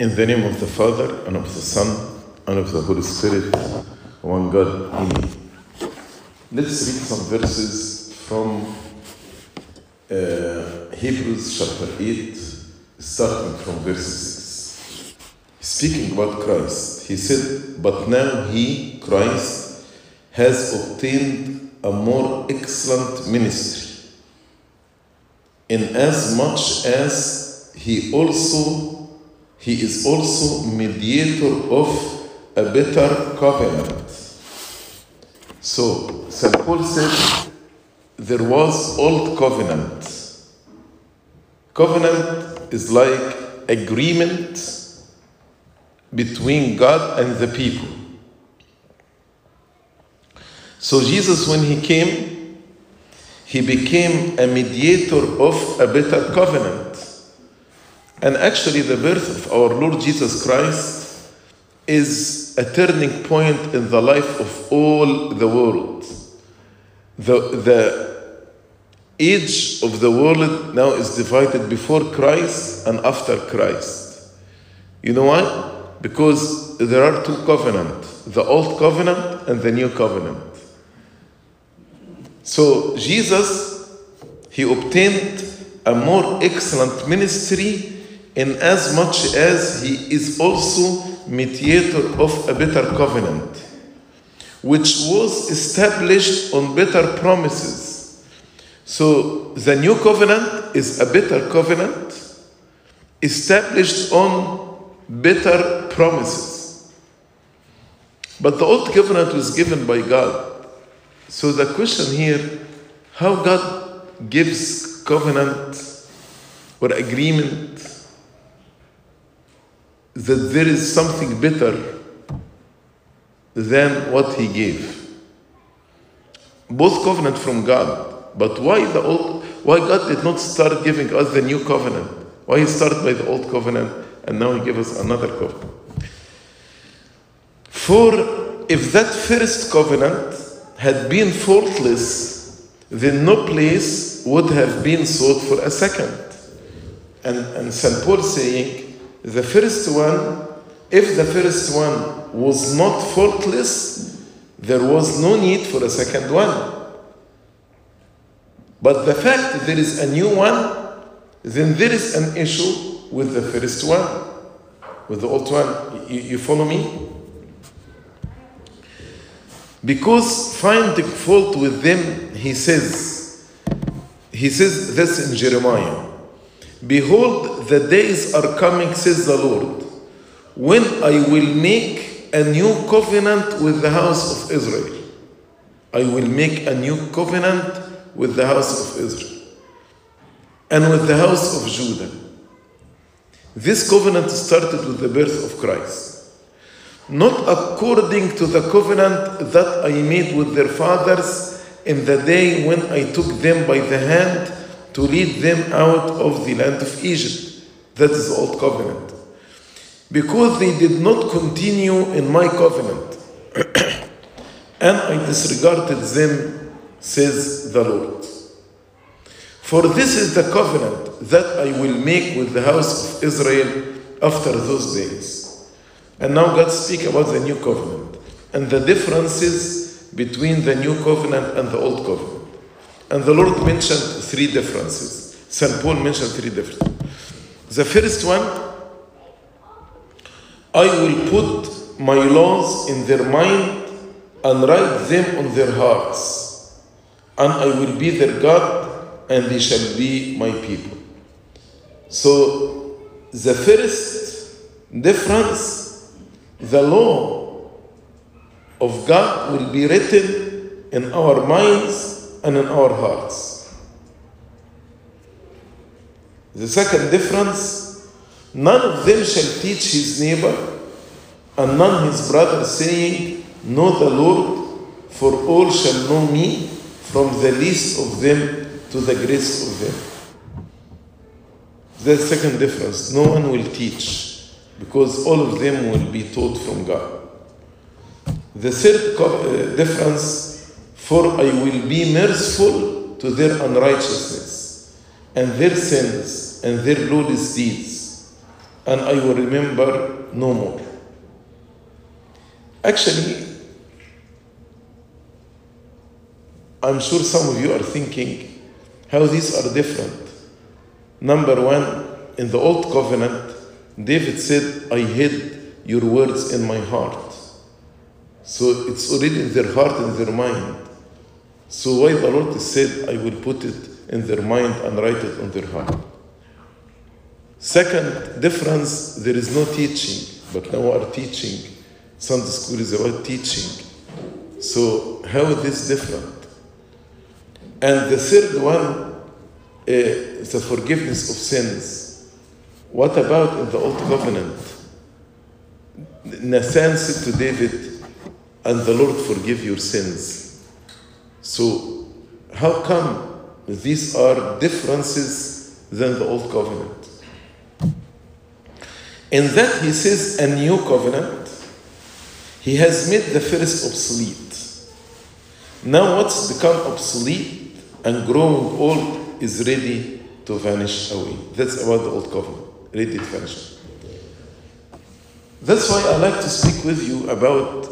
In the name of the Father, and of the Son, and of the Holy Spirit, one God, Amen. Let's read some verses from uh, Hebrews chapter 8, starting from verse 6. Speaking about Christ, he said, But now he, Christ, has obtained a more excellent ministry, inasmuch as he also he is also mediator of a better covenant. So St. Paul said there was old covenant. Covenant is like agreement between God and the people. So Jesus, when he came, he became a mediator of a better covenant. And actually, the birth of our Lord Jesus Christ is a turning point in the life of all the world. The, the age of the world now is divided before Christ and after Christ. You know why? Because there are two covenants the old covenant and the new covenant. So, Jesus, he obtained a more excellent ministry in as much as he is also mediator of a better covenant, which was established on better promises. So the new covenant is a better covenant established on better promises. But the old covenant was given by God. So the question here how God gives covenant or agreement that there is something better than what he gave. Both covenant from God, but why the old why God did not start giving us the new covenant? Why he started by the old covenant and now he gave us another covenant? For if that first covenant had been faultless, then no place would have been sought for a second. And, and St. Paul saying, the first one, if the first one was not faultless, there was no need for a second one. But the fact there is a new one, then there is an issue with the first one, with the old one. You, you follow me? Because finding fault with them, he says, he says this in Jeremiah. Behold, the days are coming, says the Lord, when I will make a new covenant with the house of Israel. I will make a new covenant with the house of Israel and with the house of Judah. This covenant started with the birth of Christ. Not according to the covenant that I made with their fathers in the day when I took them by the hand to lead them out of the land of Egypt. That is the old covenant. Because they did not continue in my covenant, and I disregarded them, says the Lord. For this is the covenant that I will make with the house of Israel after those days. And now God speaks about the new covenant and the differences between the new covenant and the old covenant. And the Lord mentioned three differences. St. Paul mentioned three differences. The first one, I will put my laws in their mind and write them on their hearts, and I will be their God, and they shall be my people. So, the first difference, the law of God will be written in our minds and in our hearts. The second difference, none of them shall teach his neighbor and none his brother, saying, Know the Lord, for all shall know me, from the least of them to the greatest of them. The second difference, no one will teach, because all of them will be taught from God. The third uh, difference, for I will be merciful to their unrighteousness and their sins and their lawless deeds. and I will remember no more. Actually, I'm sure some of you are thinking how these are different. Number one, in the Old Covenant, David said, I hid your words in my heart. So it's already in their heart and their mind. So why the Lord said, I will put it in their mind and write it on their heart. Second difference, there is no teaching, but now our teaching, Sunday school is about teaching. So how is this different? And the third one uh, is the forgiveness of sins. What about in the Old Covenant? Nathan said to David, and the Lord forgive your sins. So how come these are differences than the Old Covenant? In that he says a new covenant, he has made the first obsolete. Now what's become obsolete and growing old is ready to vanish away. That's about the old covenant, ready to vanish. That's why I like to speak with you about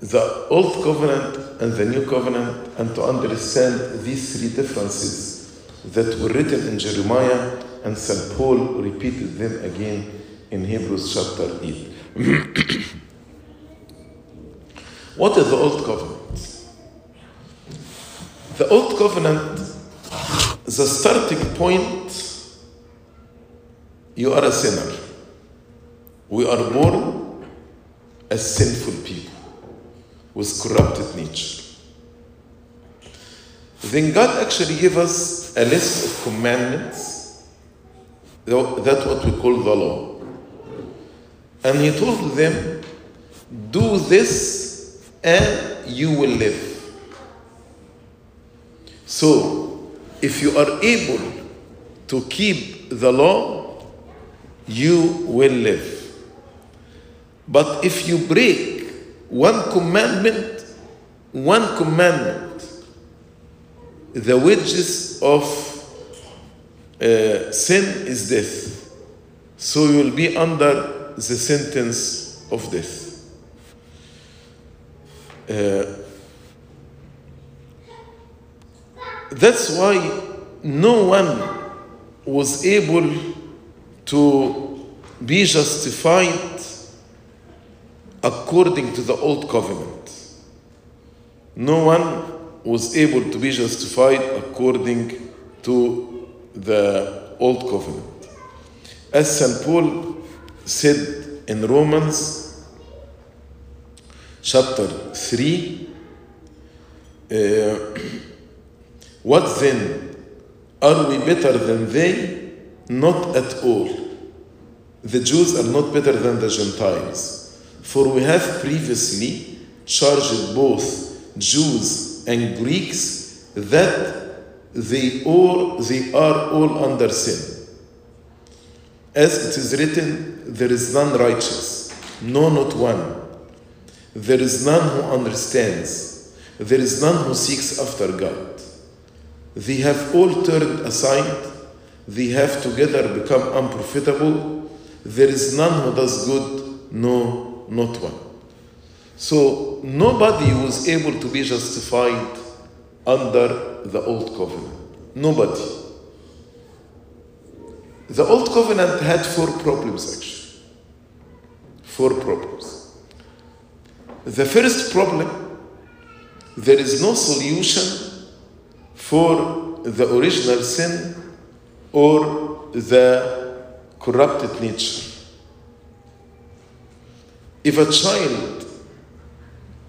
the old covenant and the new covenant and to understand these three differences that were written in Jeremiah and St. Paul repeated them again in Hebrews chapter 8. what is the Old Covenant? The Old Covenant, the starting point, you are a sinner. We are born as sinful people with corrupted nature. Then God actually gave us a list of commandments, that's what we call the law. And he told them, Do this and you will live. So, if you are able to keep the law, you will live. But if you break one commandment, one commandment, the wages of uh, sin is death. So you will be under the sentence of death. Uh, that's why no one was able to be justified according to the old covenant. No one was able to be justified according to the old covenant. As St. Paul said in Romans chapter 3, uh, what then? Are we better than they? Not at all. The Jews are not better than the Gentiles. For we have previously charged both Jews and Greeks that they all they are all under sin. As it is written, there is none righteous, no not one. There is none who understands. There is none who seeks after God. They have all turned aside. They have together become unprofitable. There is none who does good, no, not one. So nobody was able to be justified under the old covenant. Nobody. The old covenant had four problems actually. Four problems. The first problem, there is no solution for the original sin or the corrupted nature. If a child,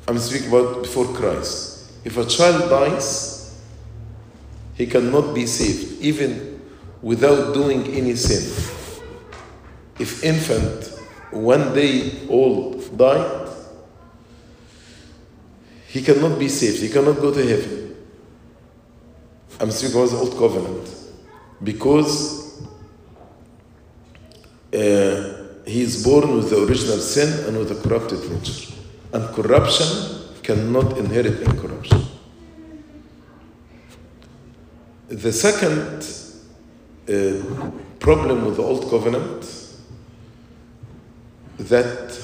I'm speaking about before Christ, if a child dies, he cannot be saved, even without doing any sin. If infant one day old died, he cannot be saved. He cannot go to heaven. I'm speaking about the old covenant because uh, he is born with the original sin and with a corrupted nature, and corruption cannot inherit incorruption. The second uh, problem with the old covenant that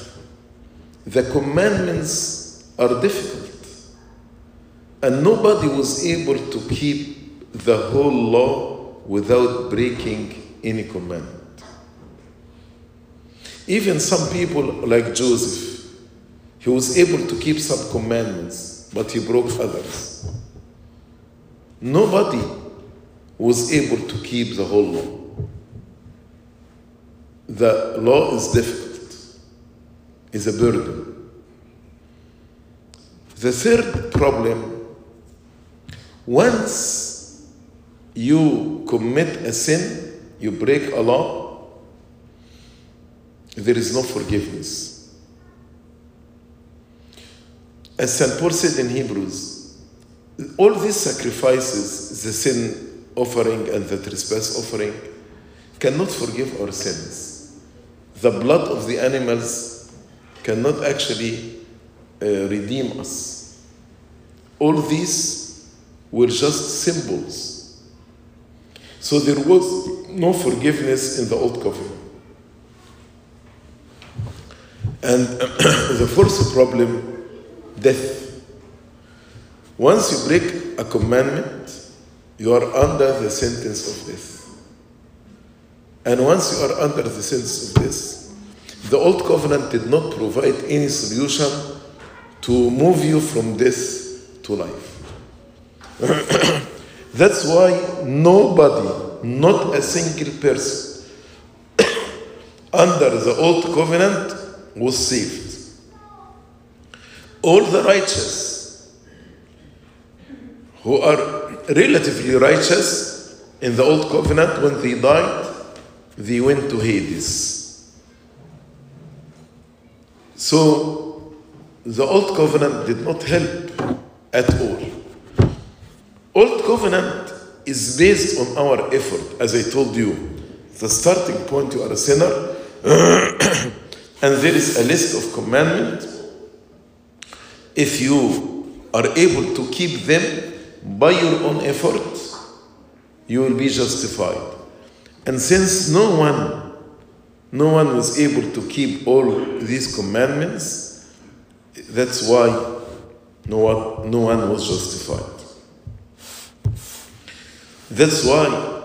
the commandments are difficult. And nobody was able to keep the whole law without breaking any commandment. Even some people, like Joseph, he was able to keep some commandments, but he broke others. Nobody was able to keep the whole law. The law is difficult, is a burden. The third problem once you commit a sin, you break a law, there is no forgiveness. As St. Paul said in Hebrews, all these sacrifices, the sin offering and the trespass offering, cannot forgive our sins. The blood of the animals cannot actually uh, redeem us. All these were just symbols. So there was no forgiveness in the Old Covenant. And the fourth problem, death. Once you break a commandment, you are under the sentence of death. And once you are under the sentence of death, the Old Covenant did not provide any solution to move you from death to life. That's why nobody, not a single person, under the Old Covenant was saved. All the righteous who are relatively righteous in the Old Covenant, when they died, they went to Hades. So the Old Covenant did not help at all. Old Covenant is based on our effort, as I told you. The starting point, you are a sinner, and there is a list of commandments. If you are able to keep them by your own effort, you will be justified. And since no one, no one was able to keep all these commandments, that's why no one, no one was justified. That's why,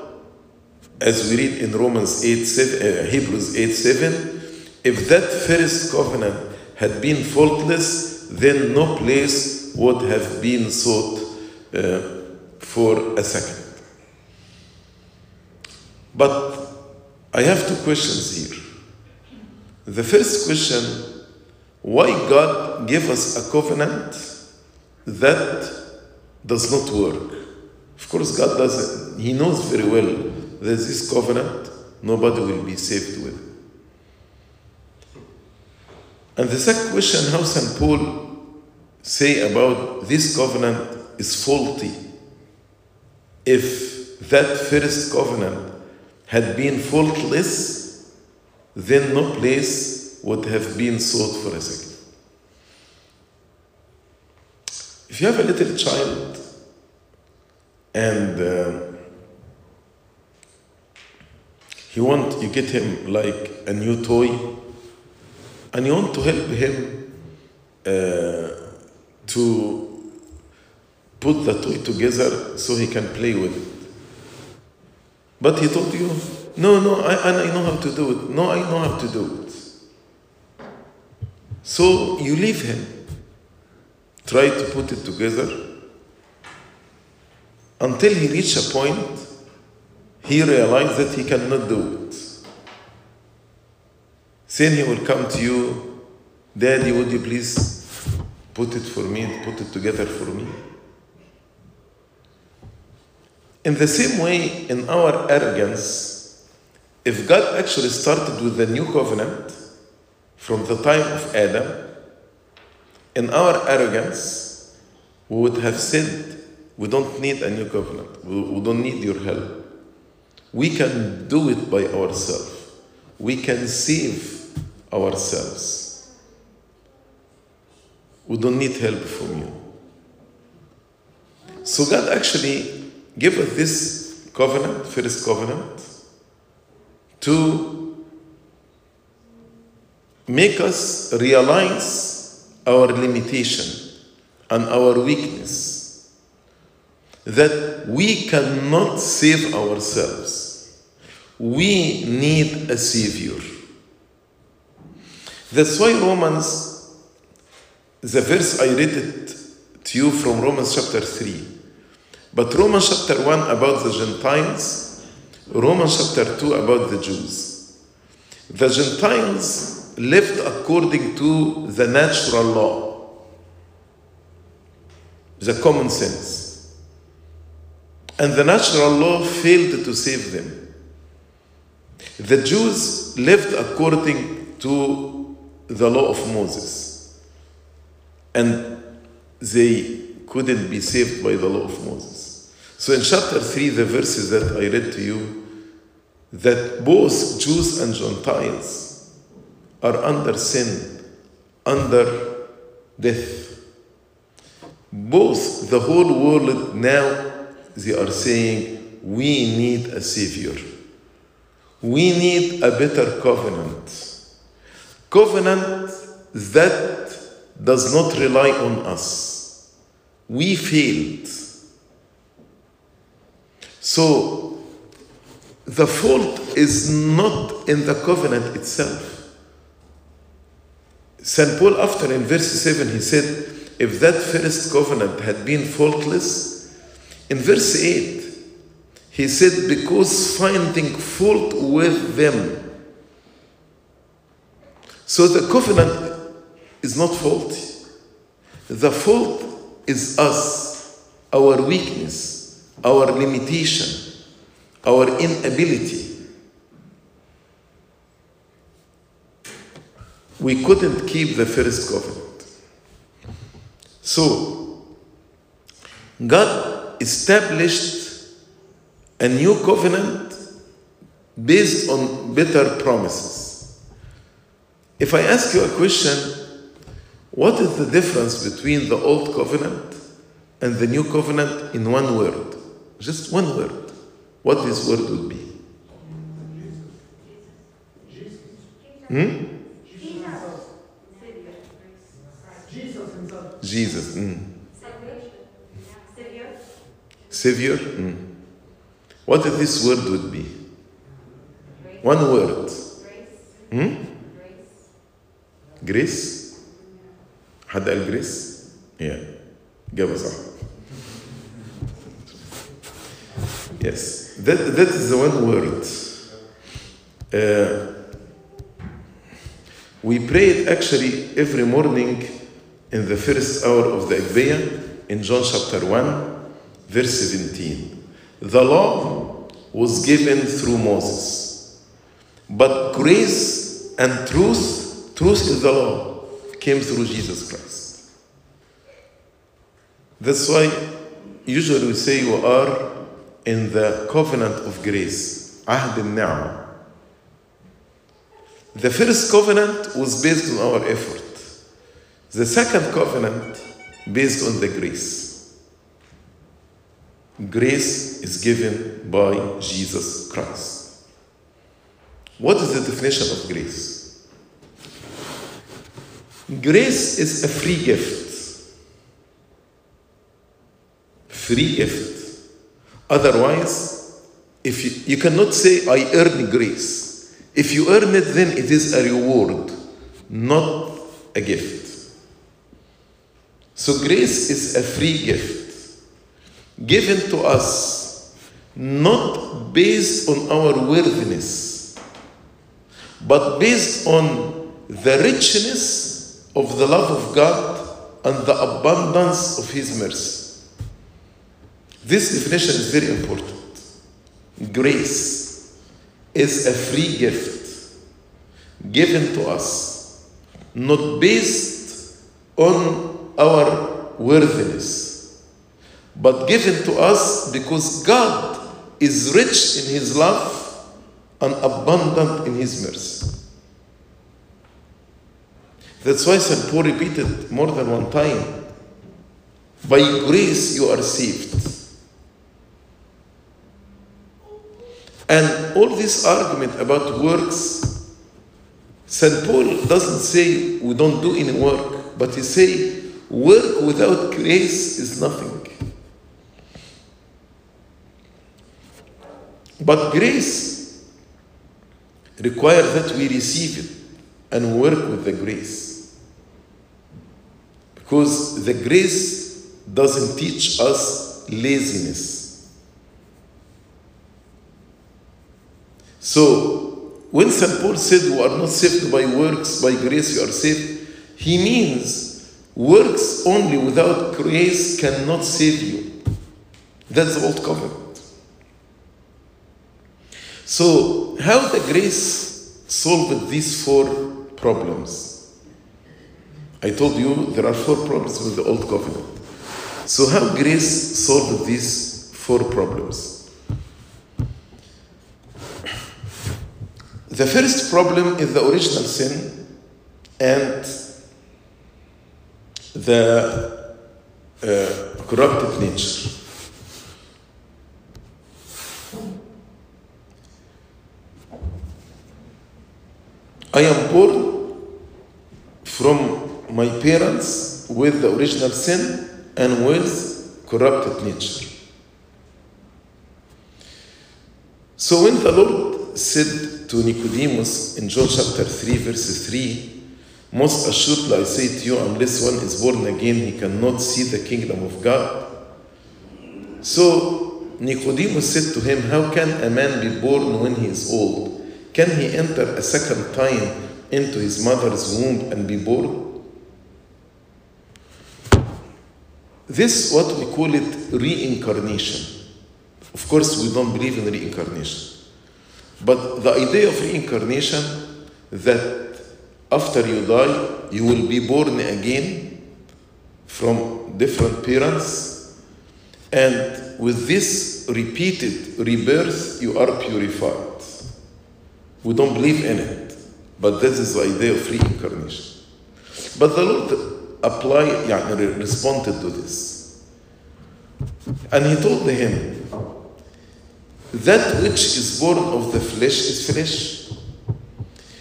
as we read in Romans 8, 7, uh, Hebrews 8 7, if that first covenant had been faultless, then no place would have been sought uh, for a second. But I have two questions here. The first question why God gave us a covenant that does not work? Of course, God doesn't. He knows very well that this covenant nobody will be saved with. And the second question, how St. Paul say about this covenant is faulty. If that first covenant had been faultless, then no place would have been sought for a second. If you have a little child and uh, you want you get him like a new toy and you want to help him uh, to put the toy together so he can play with it. But he told you no no I, I know how to do it. No i know how to do it. So you leave him. Try to put it together. Until he reached a point he realized that he cannot do it. Then he will come to you, Daddy, would you please put it for me, put it together for me? In the same way, in our arrogance, if God actually started with the new covenant from the time of Adam, in our arrogance, we would have said, We don't need a new covenant, we, we don't need your help. We can do it by ourselves. We can save ourselves. We don't need help from you. So God actually gave us this covenant, first covenant, to make us realize our limitation and our weakness. That we cannot save ourselves. We need a Savior. That's why Romans, the verse I read it to you from Romans chapter 3. But Romans chapter 1 about the Gentiles, Romans chapter 2 about the Jews. The Gentiles lived according to the natural law, the common sense. And the natural law failed to save them. The Jews lived according to the law of Moses. And they couldn't be saved by the law of Moses. So in chapter 3, the verses that I read to you, that both Jews and Gentiles are under sin, under death. Both the whole world now, they are saying, we need a Savior. We need a better covenant. Covenant that does not rely on us. We failed. So, the fault is not in the covenant itself. St. Paul, after in verse 7, he said, if that first covenant had been faultless, in verse 8, he said, because finding fault with them. So the covenant is not faulty. The fault is us, our weakness, our limitation, our inability. We couldn't keep the first covenant. So, God established a new covenant based on better promises. If I ask you a question, what is the difference between the old covenant and the new covenant in one word? Just one word. What this word would be? Hmm? Jesus. Mm. Savior. Mm. What this word would be? One word. Hmm? جريس حد قال جريس؟ يا إجابة صح Yes, that, that is the one word. Uh, we pray it actually every morning in the first hour of the Agpeya in John chapter 1, verse 17. The law was given through Moses, but grace and truth Truth is the law came through Jesus Christ. That's why usually we say you are in the covenant of grace, Ahd al The first covenant was based on our effort. The second covenant based on the grace. Grace is given by Jesus Christ. What is the definition of grace? Grace is a free gift. Free gift. Otherwise, if you, you cannot say, I earn grace. If you earn it, then it is a reward, not a gift. So, grace is a free gift given to us not based on our worthiness, but based on the richness of the love of God and the abundance of His mercy. This definition is very important. Grace is a free gift given to us, not based on our worthiness, but given to us because God is rich in His love and abundant in His mercy. That's why St. Paul repeated more than one time by grace you are saved. And all this argument about works St. Paul doesn't say we don't do any work, but he say work without grace is nothing. But grace requires that we receive it and work with the grace. Because the grace doesn't teach us laziness. So, when St. Paul said, We are not saved by works, by grace you are saved, he means works only without grace cannot save you. That's the old covenant. So, how the grace solved these four problems? I told you there are four problems with the old covenant. So, how grace solved these four problems? The first problem is the original sin and the uh, corrupted nature. I am born from my parents with the original sin and with corrupted nature. So when the Lord said to Nicodemus in John chapter 3, verse 3, Most assuredly I say to you, unless one is born again, he cannot see the kingdom of God. So Nicodemus said to him, How can a man be born when he is old? Can he enter a second time into his mother's womb and be born? This what we call it reincarnation. Of course, we don't believe in reincarnation. But the idea of reincarnation that after you die, you will be born again from different parents, and with this repeated rebirth, you are purified. We don't believe in it, but this is the idea of reincarnation. But the Lord apply, يعني, responded to this. And he told him, that which is born of the flesh is flesh.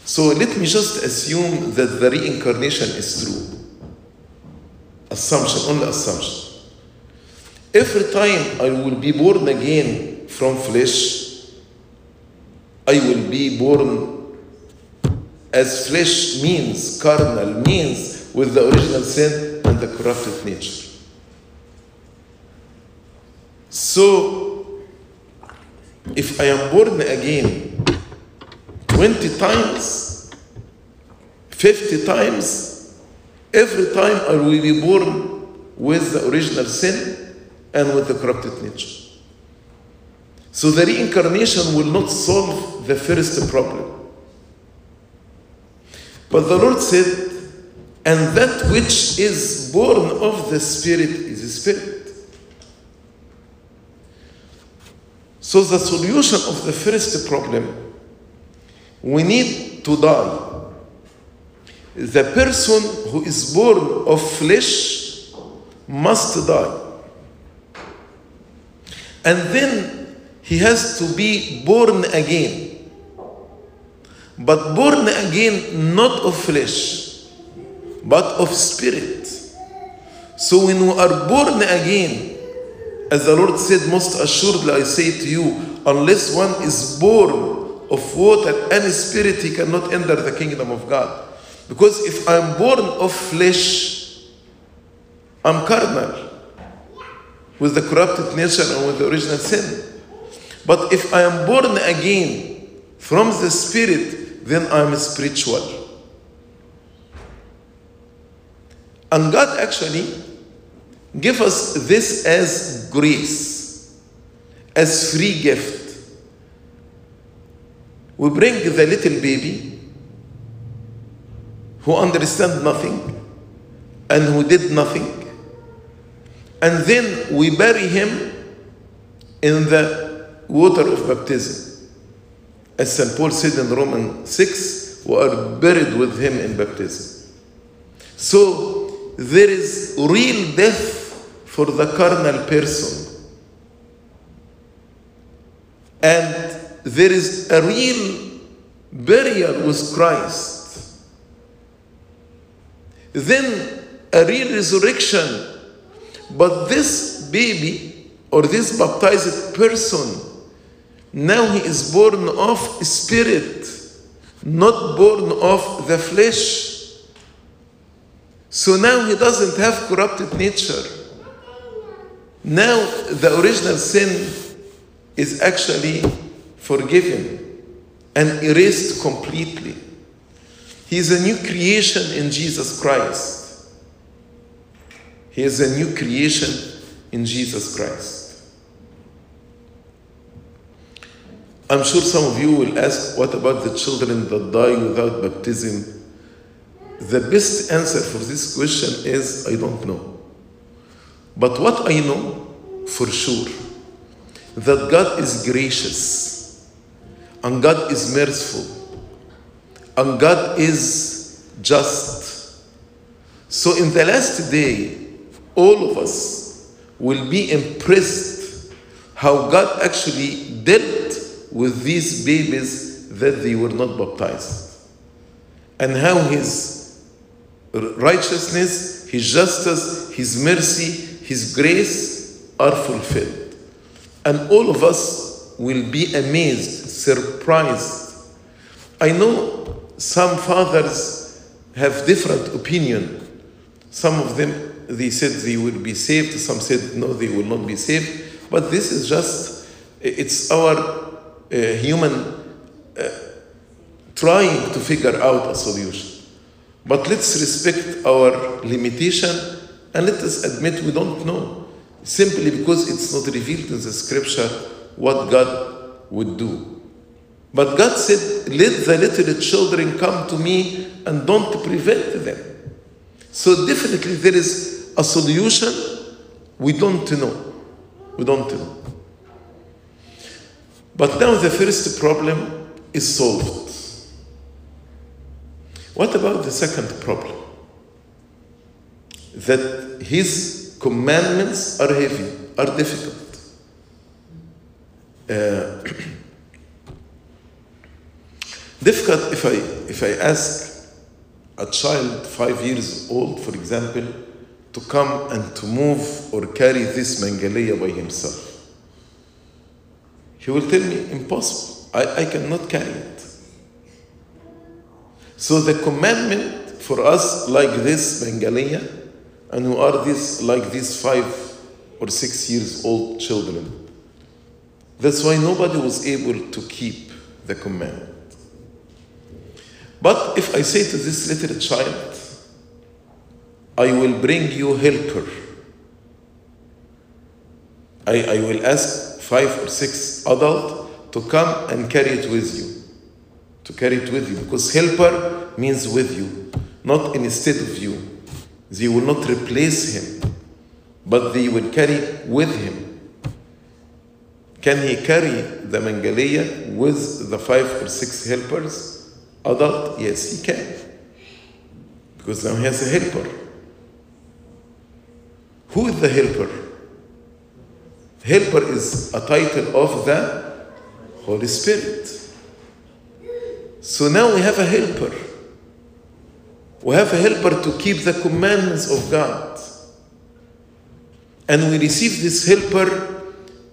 So let me just assume that the reincarnation is true. Assumption, only assumption. Every time I will be born again from flesh, I will be born as flesh means, carnal means, with the original sin and the corrupted nature. So, if I am born again 20 times, 50 times, every time I will be born with the original sin and with the corrupted nature. So the reincarnation will not solve the first problem. But the Lord said, and that which is born of the Spirit is a Spirit. So the solution of the first problem, we need to die. The person who is born of flesh must die. And then he has to be born again. But born again not of flesh, but of spirit. So when we are born again, as the Lord said, most assuredly I say to you, unless one is born of water and spirit, he cannot enter the kingdom of God. Because if I'm born of flesh, I'm carnal with the corrupted nature and with the original sin. But if I am born again from the spirit, then I'm spiritual. And God actually give us this as grace, as free gift. We bring the little baby who understand nothing and who did nothing, and then we bury him in the water of baptism. As St. Paul said in Romans 6, we are buried with him in baptism. So there is real death for the carnal person. And there is a real burial with Christ. then a real resurrection. But this baby or this baptized person, now he is born of spirit, not born of the flesh. So now he doesn't have corrupted nature. Now the original sin is actually forgiven and erased completely. He is a new creation in Jesus Christ. He is a new creation in Jesus Christ. I'm sure some of you will ask, what about the children that die without baptism? The best answer for this question is I don't know. But what I know for sure that God is gracious and God is merciful and God is just. So in the last day, all of us will be impressed how God actually dealt with these babies that they were not baptized and how his righteousness, his justice, his mercy, his grace are fulfilled. And all of us will be amazed, surprised. I know some fathers have different opinion. Some of them, they said they will be saved. Some said, no, they will not be saved. But this is just, it's our uh, human uh, trying to figure out a solution. But let's respect our limitation and let us admit we don't know. Simply because it's not revealed in the scripture what God would do. But God said, Let the little children come to me and don't prevent them. So definitely there is a solution we don't know. We don't know. But now the first problem is solved. What about the second problem? That his commandments are heavy, are difficult. Uh, difficult if I if I ask a child five years old, for example, to come and to move or carry this mangalia by himself. He will tell me, impossible. I, I cannot carry it. So the commandment for us like this Mangalia, and who are this like these five or six years old children. That's why nobody was able to keep the commandment. But if I say to this little child, I will bring you helper. I, I will ask five or six adult to come and carry it with you to carry it with you because helper means with you, not instead of you. They will not replace him, but they will carry with him. Can he carry the Mangalia with the five or six helpers? Adult? Yes, he can. Because now he has a helper. Who is the helper? Helper is a title of the Holy Spirit. So now we have a helper. We have a helper to keep the commandments of God. And we receive this helper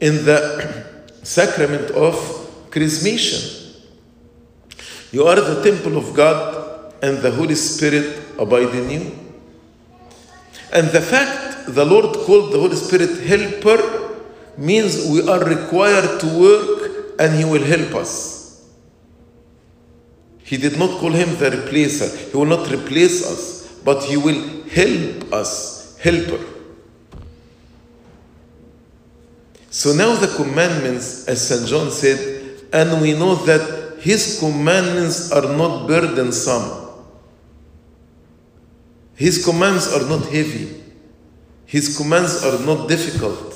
in the sacrament of chrismation. You are the temple of God, and the Holy Spirit abide in you. And the fact the Lord called the Holy Spirit helper means we are required to work and He will help us. He did not call him the replacer. He will not replace us, but he will help us, helper. So now the commandments, as St. John said, and we know that his commandments are not burdensome. His commands are not heavy. His commands are not difficult.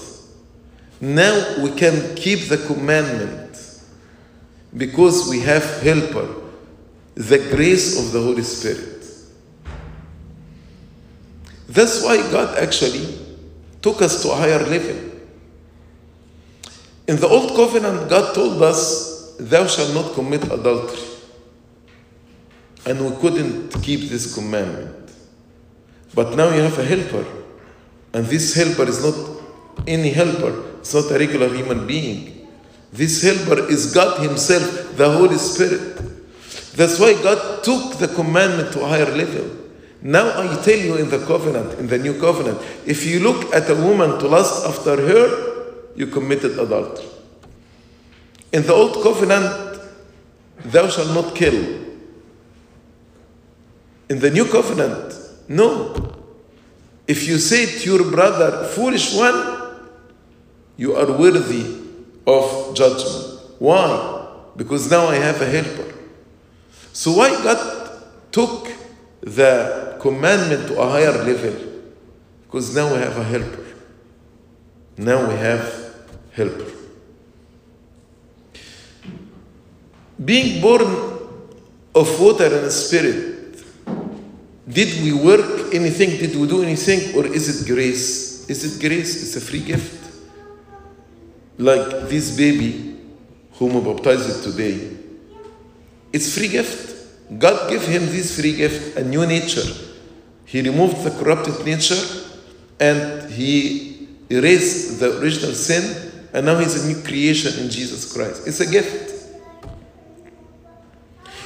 Now we can keep the commandment because we have helper the grace of the Holy Spirit. That's why God actually took us to a higher level. In the Old Covenant, God told us, Thou shalt not commit adultery. And we couldn't keep this commandment. But now you have a helper. And this helper is not any helper, it's not a regular human being. This helper is God Himself, the Holy Spirit. That's why God took the commandment to a higher level. Now I tell you in the covenant, in the new covenant, if you look at a woman to lust after her, you committed adultery. In the old covenant, thou shalt not kill. In the new covenant, no. If you say to your brother, foolish one, you are worthy of judgment. Why? Because now I have a helper. So why God took the commandment to a higher level? Because now we have a helper. Now we have helper. Being born of water and spirit, did we work anything? Did we do anything? Or is it grace? Is it grace? It's a free gift. Like this baby whom we baptized today. It's free gift. God gave him this free gift, a new nature. He removed the corrupted nature and he erased the original sin, and now he's a new creation in Jesus Christ. It's a gift.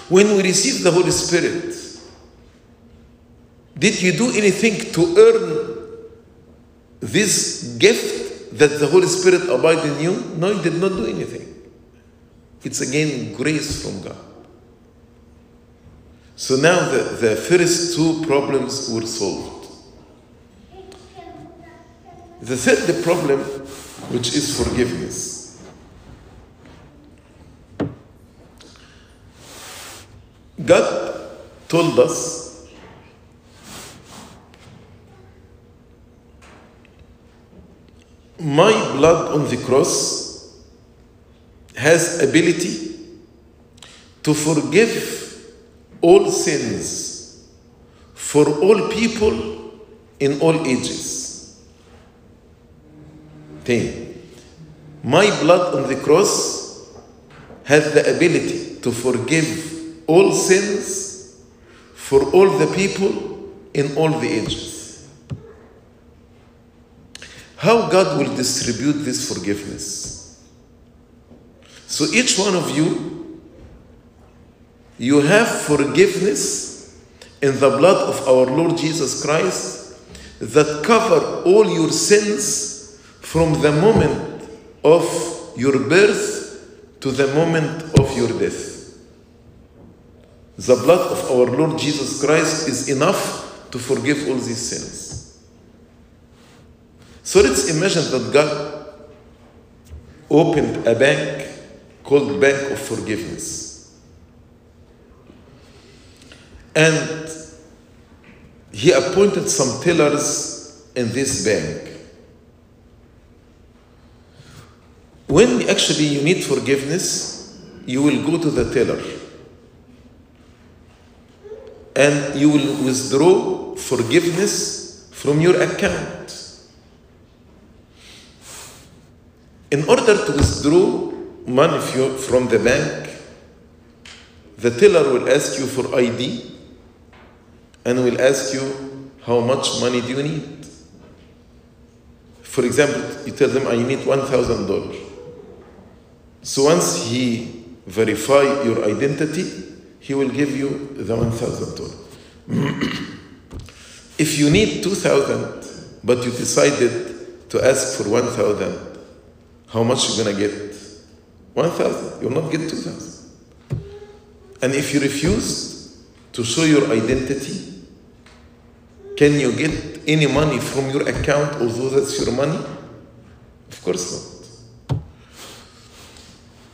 When we receive the Holy Spirit, did you do anything to earn this gift that the Holy Spirit abides in you? No, you did not do anything. It's again grace from God. So now the, the first two problems were solved. The third problem, which is forgiveness. God told us my blood on the cross has ability to forgive all sins for all people in all ages. 10. My blood on the cross has the ability to forgive all sins for all the people in all the ages. How God will distribute this forgiveness? So each one of you, you have forgiveness in the blood of our Lord Jesus Christ that cover all your sins from the moment of your birth to the moment of your death. The blood of our Lord Jesus Christ is enough to forgive all these sins. So let's imagine that God opened a bank called Bank of Forgiveness. And he appointed some tellers in this bank. When actually you need forgiveness, you will go to the teller and you will withdraw forgiveness from your account. In order to withdraw money from the bank, the teller will ask you for ID and will ask you how much money do you need. For example, you tell them I need $1,000. So once he verify your identity, he will give you the $1,000. if you need 2000 but you decided to ask for 1000 how much you gonna get 1000 you'll not get 2000 and if you refuse to show your identity can you get any money from your account although that's your money of course not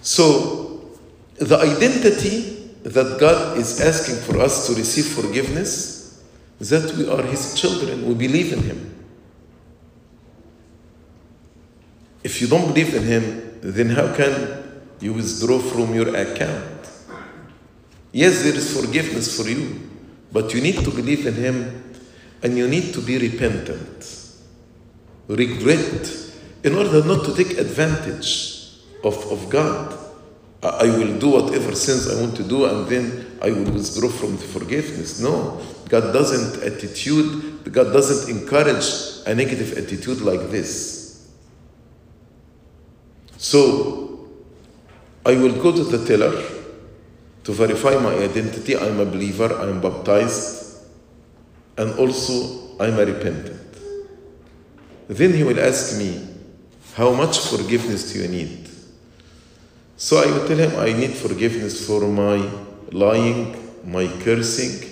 so the identity that God is asking for us to receive forgiveness, that we are His children, we believe in Him. If you don't believe in Him, then how can you withdraw from your account? Yes, there is forgiveness for you, but you need to believe in Him and you need to be repentant, regret, in order not to take advantage of, of God. I will do whatever sins I want to do and then I will withdraw from the forgiveness. No, God doesn't attitude, God doesn't encourage a negative attitude like this. So I will go to the teller to verify my identity. I'm a believer, I'm baptized, and also I'm a repentant. Then he will ask me, How much forgiveness do you need? So I will tell him I need forgiveness for my lying, my cursing,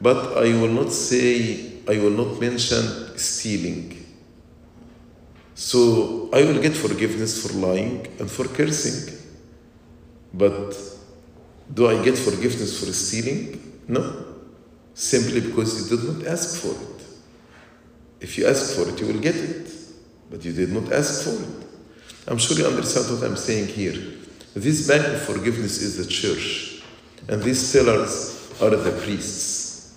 but I will not say, I will not mention stealing. So I will get forgiveness for lying and for cursing. But do I get forgiveness for stealing? No. Simply because you did not ask for it. If you ask for it, you will get it. But you did not ask for it. I'm sure you understand what I'm saying here. This bank of forgiveness is the church, and these tellers are the priests.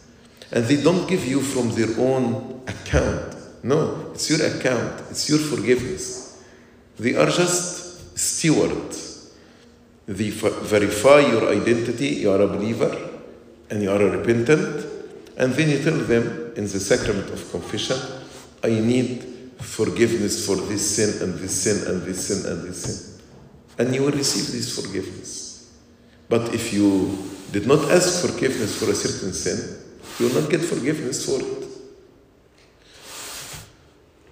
And they don't give you from their own account. No, it's your account, it's your forgiveness. They are just stewards. They verify your identity, you are a believer, and you are a repentant, and then you tell them in the sacrament of confession, I need forgiveness for this sin and this sin and this sin and this sin. And you will receive this forgiveness. But if you did not ask forgiveness for a certain sin, you will not get forgiveness for it.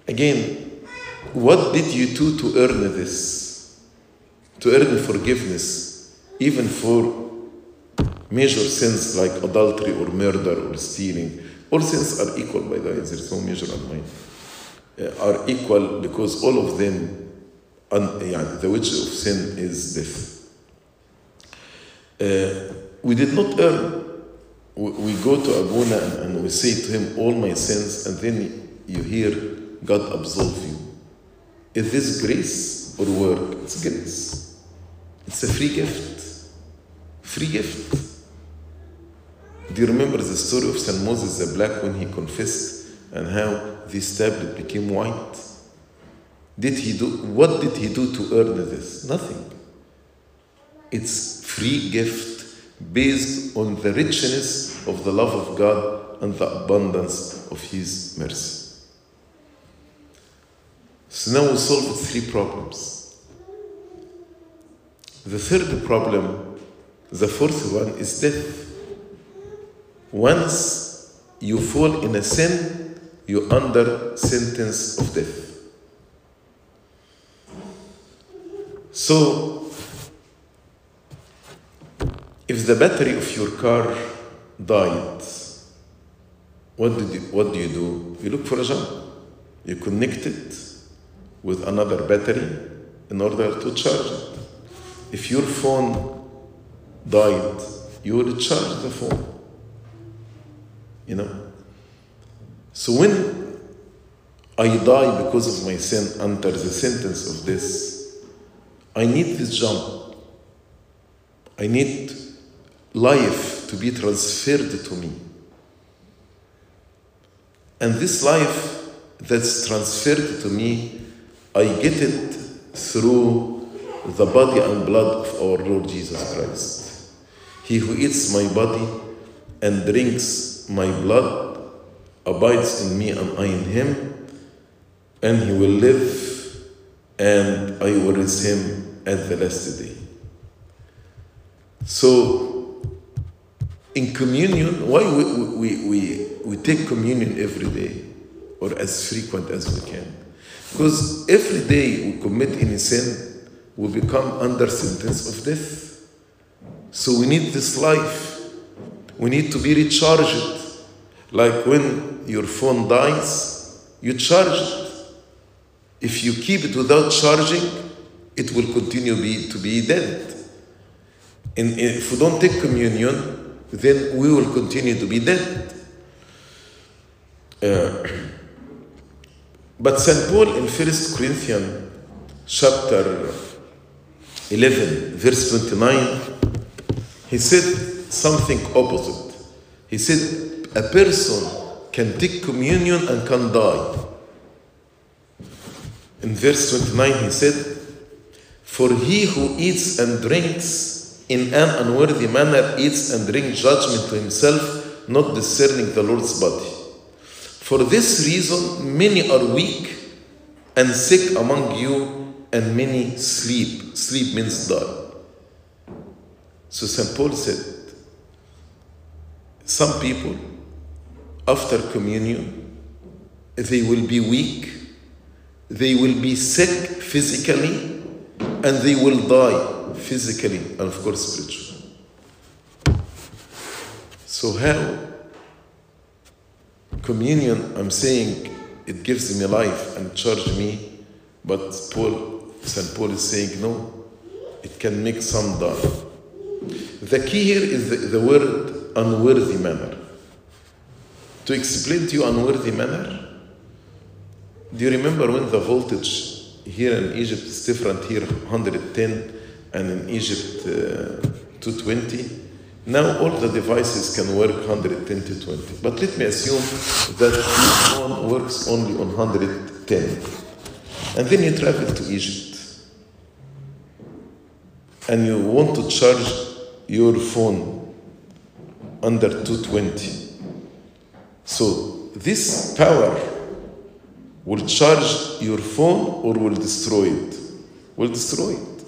Again, what did you do to earn this? To earn forgiveness, even for major sins like adultery or murder or stealing. All sins are equal, by the way, there's no measure on mine. Uh, are equal because all of them, un, يعني, the wage of sin is death. Uh, we did not earn. We, we go to Abuna and, and we say to him, All my sins, and then you hear God absolve you. Is this grace or work? It's grace. It's a free gift. Free gift. Do you remember the story of St. Moses the Black when he confessed and how this tablet became white? Did he do what did he do to earn this? Nothing. It's free gift based on the richness of the love of God and the abundance of his mercy. So now we solved three problems. The third problem, the fourth one, is death. Once you fall in a sin, you under sentence of death. So, if the battery of your car died, what, did you, what do you do? You look for a job. You connect it with another battery in order to charge it. If your phone died, you will charge the phone. You know? So when I die because of my sin under the sentence of this, I need this jump. I need life to be transferred to me. And this life that's transferred to me, I get it through the body and blood of our Lord Jesus Christ. He who eats my body and drinks my blood abides in me and I in him, and he will live, and I will raise him at the last day. So, in communion, why we, we, we, we take communion every day or as frequent as we can? Because every day we commit any sin, we become under sentence of death. So we need this life. We need to be recharged. Like when your phone dies, you charge it. If you keep it without charging, it will continue be, to be dead. And if we don't take communion, then we will continue to be dead. Uh, but St. Paul in 1 Corinthians chapter 11, verse 29, he said something opposite. He said, A person can take communion and can die. In verse 29, he said, For he who eats and drinks in an unworthy manner eats and drinks judgment to himself, not discerning the Lord's body. For this reason, many are weak and sick among you, and many sleep. Sleep means die. So St. Paul said, some people, after communion, they will be weak, they will be sick physically, and they will die physically and, of course, spiritually. So, how? Communion, I'm saying it gives me life and charge me, but Paul, St. Paul is saying no, it can make some die. The key here is the, the word unworthy manner. To explain to you unworthy manner, do you remember when the voltage here in Egypt is different here 110 and in Egypt uh, 220? Now all the devices can work 110 to 20. But let me assume that this phone works only on 110. And then you travel to Egypt. And you want to charge your phone under 220. So this power will charge your phone or will destroy it? Will destroy it.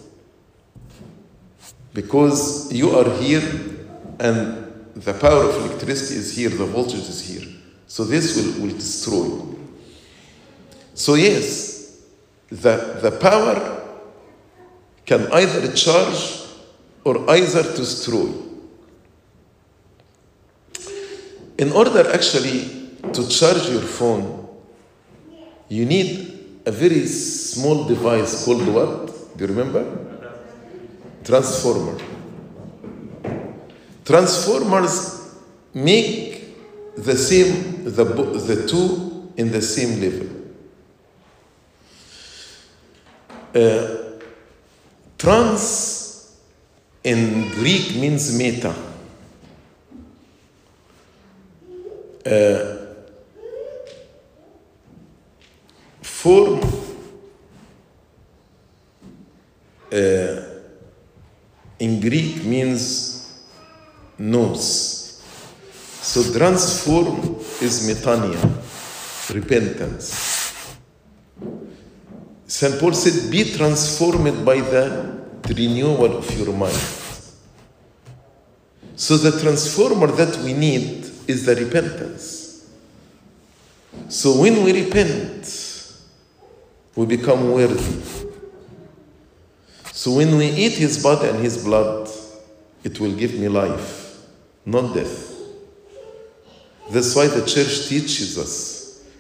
Because you are here and the power of electricity is here, the voltage is here. So this will, will destroy. So, yes, the, the power can either charge or either destroy. In order actually to charge your phone, you need a very small device called what? Do you remember? Transformer. Transformers make the same, the, the two in the same level. Uh, trans in Greek means meta. Form uh, in Greek means nous. So transform is metania, repentance. St. Paul said, Be transformed by the renewal of your mind. So the transformer that we need is the repentance. So when we repent, we become worthy. So when we eat his body and his blood, it will give me life, not death. That's why the church teaches us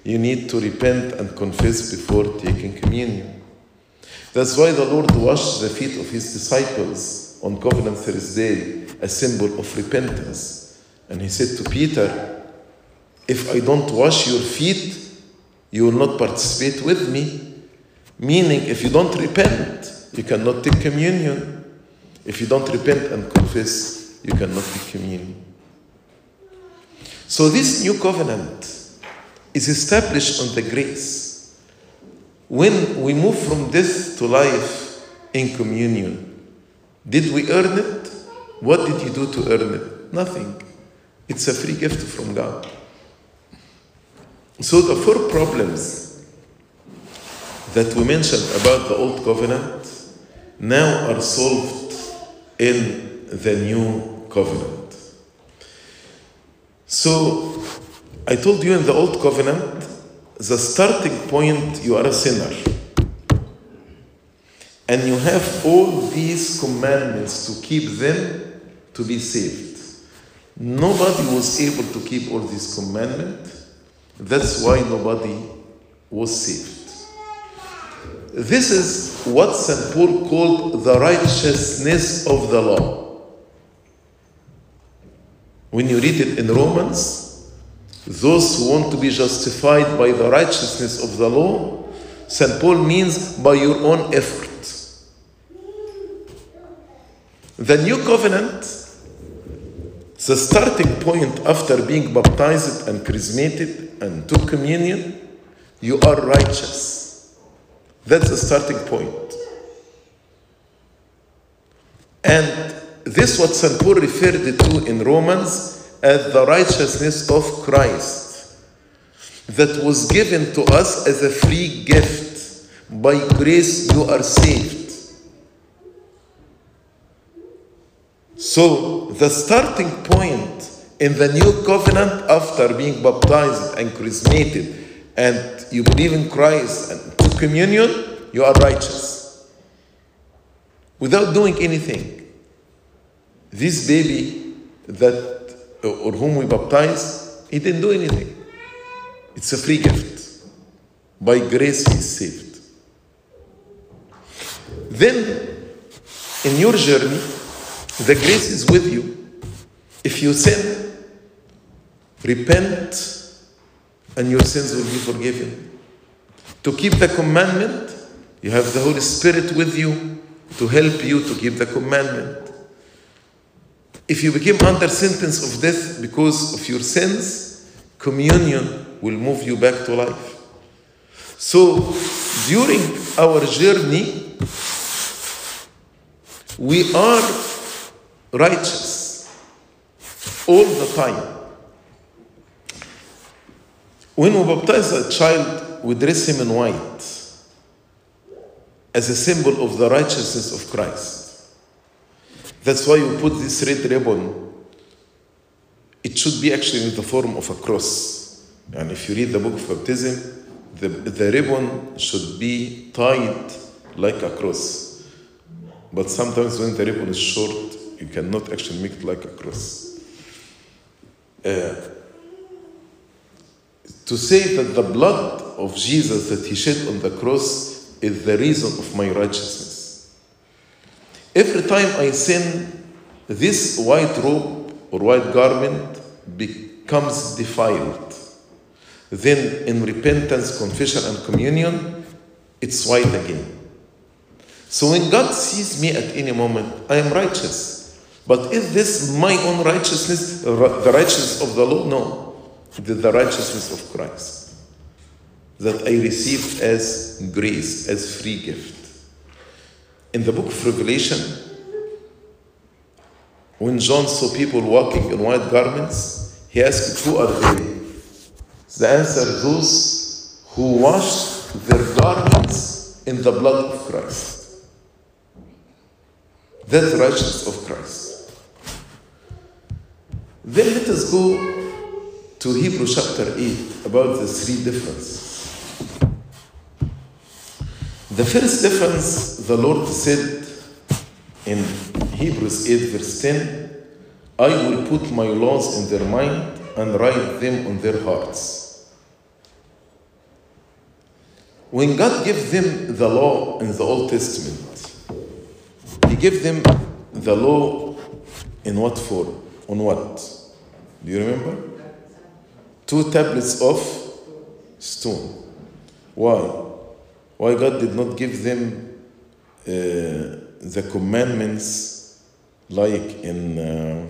you need to repent and confess before taking communion. That's why the Lord washed the feet of his disciples on Covenant Thursday, a symbol of repentance. And he said to Peter, If I don't wash your feet, you will not participate with me. Meaning, if you don't repent, you cannot take communion. If you don't repent and confess, you cannot take communion. So, this new covenant is established on the grace. When we move from death to life in communion, did we earn it? What did you do to earn it? Nothing. It's a free gift from God. So, the four problems that we mentioned about the Old Covenant now are solved in the New Covenant. So, I told you in the Old Covenant, the starting point, you are a sinner. And you have all these commandments to keep them to be saved. Nobody was able to keep all these commandments. That's why nobody was saved. This is what St. Paul called the righteousness of the law. When you read it in Romans, those who want to be justified by the righteousness of the law, St. Paul means by your own effort. The new covenant, the starting point after being baptized and chrismated and took communion, you are righteous. That's the starting point. And this what St. Paul referred to in Romans as the righteousness of Christ that was given to us as a free gift. By grace you are saved. So, the starting point in the new covenant after being baptized and chrismated and you believe in Christ and took communion, you are righteous. Without doing anything. This baby that uh, or whom we baptize, he didn't do anything. It's a free gift. By grace he is saved. Then in your journey, the grace is with you. If you sin, repent, and your sins will be forgiven. To keep the commandment, you have the Holy Spirit with you to help you to keep the commandment. If you became under sentence of death because of your sins, communion will move you back to life. So, during our journey, we are righteous all the time. When we baptize a child, we dress him in white as a symbol of the righteousness of Christ. That's why you put this red ribbon. It should be actually in the form of a cross. And if you read the book of baptism, the, the ribbon should be tied like a cross. But sometimes when the ribbon is short, you cannot actually make it like a cross. Uh, to say that the blood of Jesus that he shed on the cross is the reason of my righteousness. Every time I sin, this white robe or white garment becomes defiled. Then, in repentance, confession, and communion, it's white again. So, when God sees me at any moment, I am righteous. But is this my own righteousness, the righteousness of the law? No. The righteousness of Christ that I received as grace, as free gift. In the book of Revelation, when John saw people walking in white garments, he asked, Who are they? The answer those who washed their garments in the blood of Christ. That's righteousness of Christ. Then let us go to Hebrews chapter 8 about the three differences. The first difference, the Lord said in Hebrews 8, verse 10 I will put my laws in their mind and write them on their hearts. When God gave them the law in the Old Testament, He gave them the law in what form? On what? Do you remember? Two tablets of stone. Why? Why God did not give them uh, the commandments like in uh,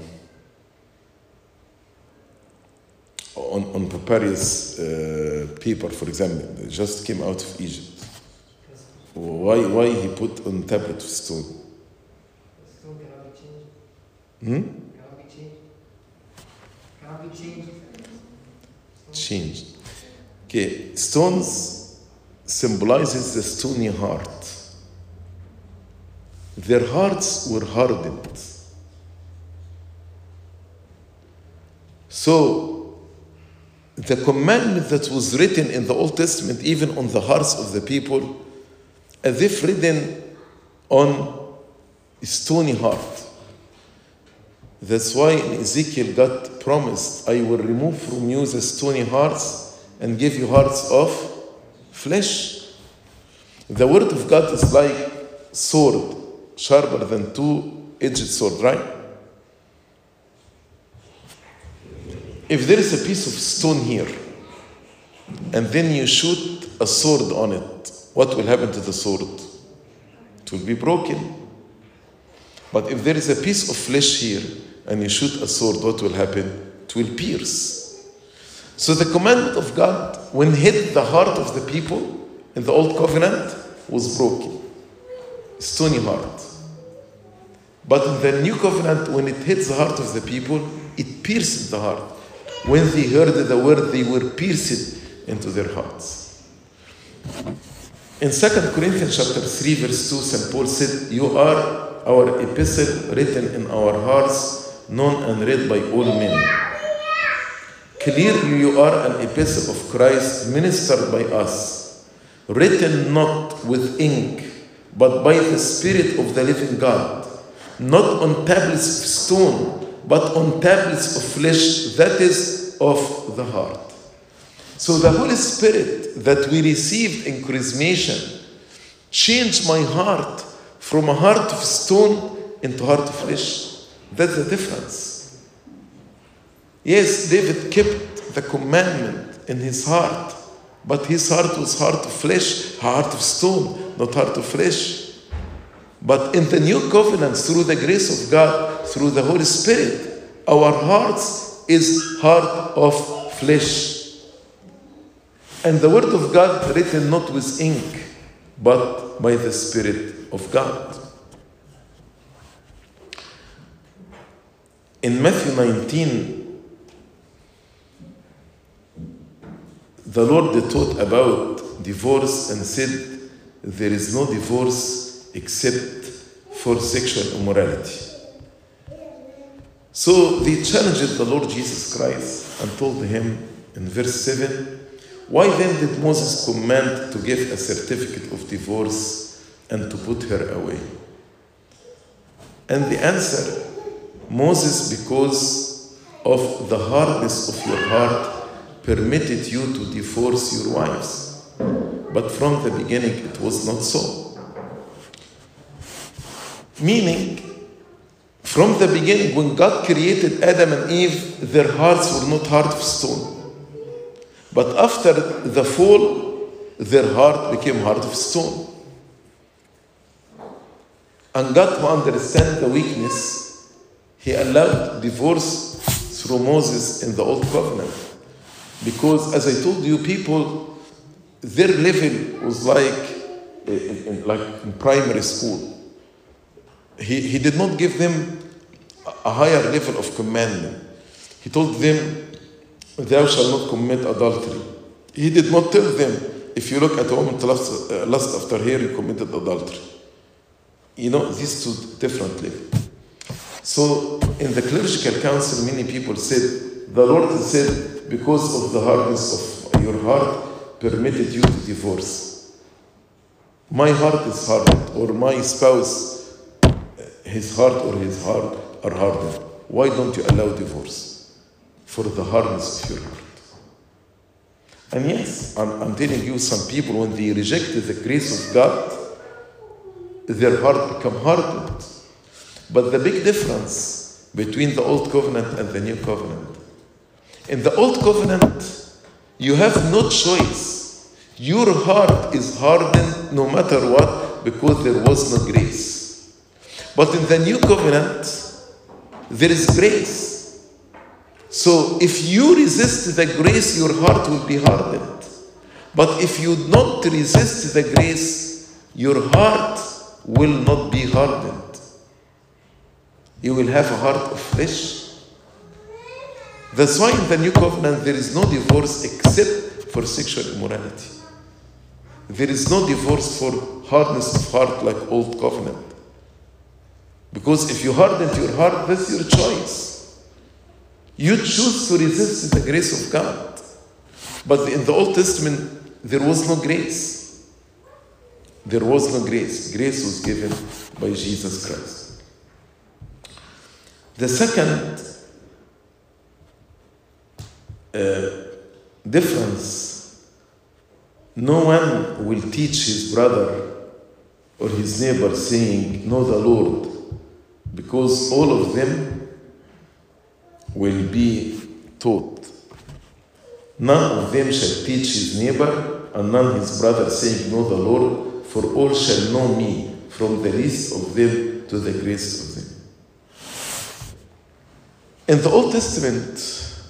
on, on papyrus uh, paper, for example, they just came out of Egypt. Why, why he put on tablet of stone? Stone cannot be changed. Hmm? Changed. Okay, stones symbolizes the stony heart. Their hearts were hardened. So, the commandment that was written in the Old Testament, even on the hearts of the people, as if written on a stony heart. That's why Ezekiel God promised, I will remove from you the stony hearts and give you hearts of flesh. The word of God is like sword, sharper than two-edged sword, right? If there is a piece of stone here, and then you shoot a sword on it, what will happen to the sword? It will be broken. But if there is a piece of flesh here, and you shoot a sword, what will happen? It will pierce. So the commandment of God, when hit the heart of the people in the old covenant, was broken. Stony heart. But in the new covenant, when it hits the heart of the people, it pierced the heart. When they heard the word, they were pierced into their hearts. In 2 Corinthians chapter 3, verse 2, St. Paul said, You are our epistle written in our hearts, known and read by all men. Clearly, you are an epistle of Christ ministered by us, written not with ink, but by the Spirit of the living God, not on tablets of stone, but on tablets of flesh, that is, of the heart. So the Holy Spirit that we received in chrismation changed my heart from a heart of stone into heart of flesh. That's the difference. Yes, David kept the commandment in his heart, but his heart was heart of flesh, heart of stone, not heart of flesh. But in the new covenant, through the grace of God, through the Holy Spirit, our hearts is heart of flesh. And the Word of God written not with ink, but by the Spirit of God. In Matthew 19, the Lord taught about divorce and said there is no divorce except for sexual immorality. So they challenged the Lord Jesus Christ and told him in verse 7 Why then did Moses command to give a certificate of divorce and to put her away? And the answer Moses, because of the hardness of your heart, permitted you to divorce your wives. But from the beginning, it was not so. Meaning, from the beginning, when God created Adam and Eve, their hearts were not heart of stone. But after the fall, their heart became heart of stone. And God, who understands the weakness, He allowed divorce through Moses in the Old Covenant. Because, as I told you, people, their level was like, in, in- like in primary school. He, he did not give them a higher level of commandment. He told them, Thou shalt not commit adultery. He did not tell them, if you look at a woman to lust, uh, lust after her, you committed adultery. You know, these two different levels. So, in the clerical council, many people said, the Lord said, because of the hardness of your heart, permitted you to divorce. My heart is hardened, or my spouse, uh, his heart or his heart are hardened. Why don't you allow divorce? For the hardness of your heart. And yes, I'm, I'm telling you, some people, when they rejected the grace of God, their heart become hardened. But the big difference between the old covenant and the new covenant. In the old covenant, you have no choice. Your heart is hardened no matter what because there was no grace. But in the new covenant, there is grace. So if you resist the grace, your heart will be hardened. But if you don't resist the grace, your heart will not be hardened. You will have a heart of flesh. That's why in the new covenant there is no divorce except for sexual immorality. There is no divorce for hardness of heart like old covenant. Because if you harden your heart, that's your choice. You choose to resist the grace of God. But in the Old Testament, there was no grace. There was no grace. Grace was given by Jesus Christ. The second uh, difference no one will teach his brother or his neighbor saying, Know the Lord, because all of them will be taught. None of them shall teach his neighbor, and none his brother, saying, Know the Lord, for all shall know me, from the least of them to the greatest of them. In the Old Testament,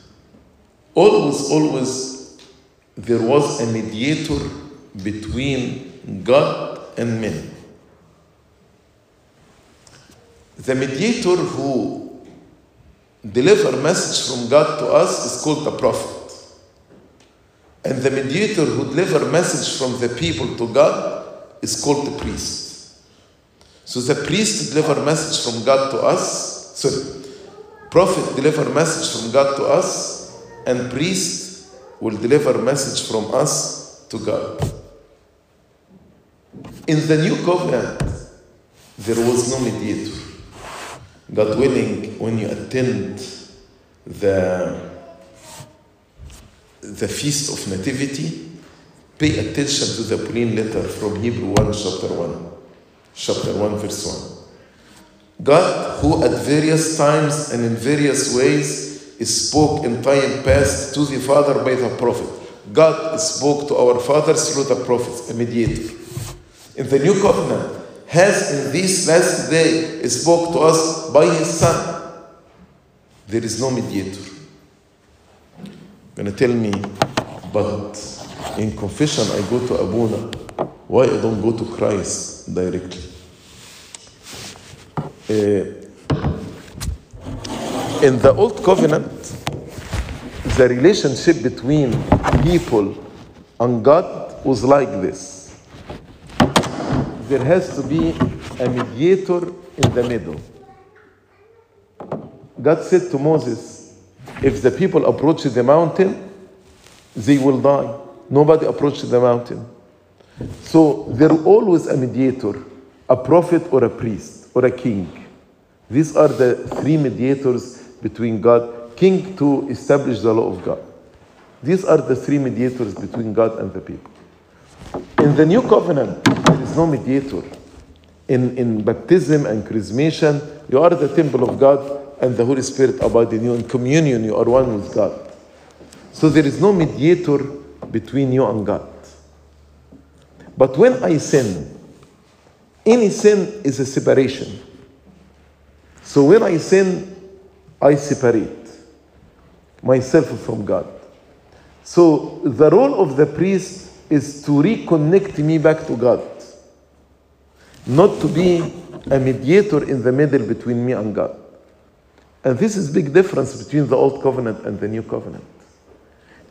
always, always, there was a mediator between God and men. The mediator who deliver message from God to us is called a prophet. And the mediator who deliver message from the people to God is called the priest. So the priest deliver message from God to us. Sorry, prophet deliver message from God to us, and priest will deliver message from us to God. In the new covenant, there was no mediator. God willing, when you attend the, the feast of nativity, pay attention to the Pauline letter from Hebrew 1, chapter 1. Chapter 1, verse 1. God, who at various times and in various ways spoke in time past to the Father by the prophet. God spoke to our fathers through the prophets, a mediator. In the new covenant, has in this last day spoke to us by his son. There is no mediator. Gonna tell me, but in confession I go to Abuna. Why I don't go to Christ directly? Uh, in the old covenant, the relationship between people and God was like this there has to be a mediator in the middle. God said to Moses, if the people approach the mountain, they will die. Nobody approached the mountain. So there always a mediator, a prophet or a priest or a king. These are the three mediators between God, king to establish the law of God. These are the three mediators between God and the people. In the new covenant, there is no mediator. In, in baptism and chrismation, you are the temple of God and the Holy Spirit abide in you. In communion, you are one with God. So there is no mediator between you and God. But when I sin, any sin is a separation. So when I sin, I separate myself from God. So the role of the priest is to reconnect me back to God, not to be a mediator in the middle between me and God. And this is big difference between the old covenant and the new covenant.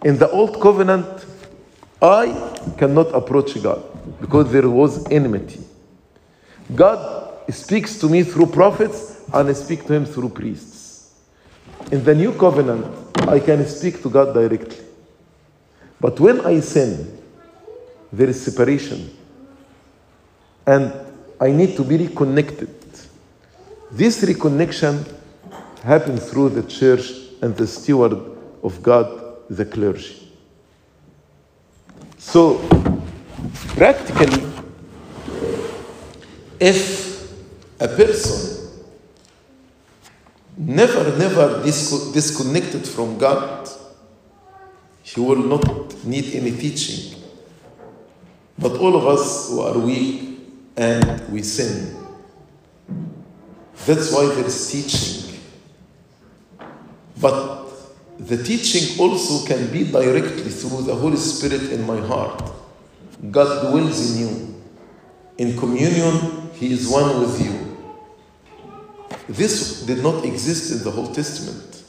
In the old covenant, I cannot approach God because there was enmity. God speaks to me through prophets and I speak to him through priests. In the new covenant, I can speak to God directly. But when I sin, there is separation. And I need to be reconnected. This reconnection happens through the church and the steward of God, the clergy. So, practically, if a person never, never disco- disconnected from God, he will not need any teaching. But all of us who are weak and we sin. That's why there is teaching. But the teaching also can be directly through the Holy Spirit in my heart. God dwells in you. In communion, He is one with you. This did not exist in the Old Testament.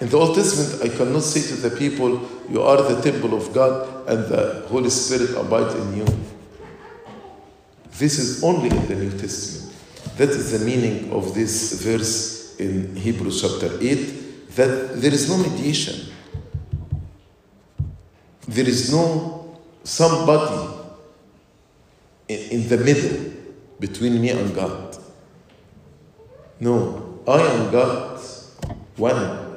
In the Old Testament, I cannot say to the people, You are the temple of God and the Holy Spirit abides in you. This is only in the New Testament. That is the meaning of this verse in Hebrews chapter 8 that there is no mediation. There is no somebody in, in the middle between me and God. No, I am God, one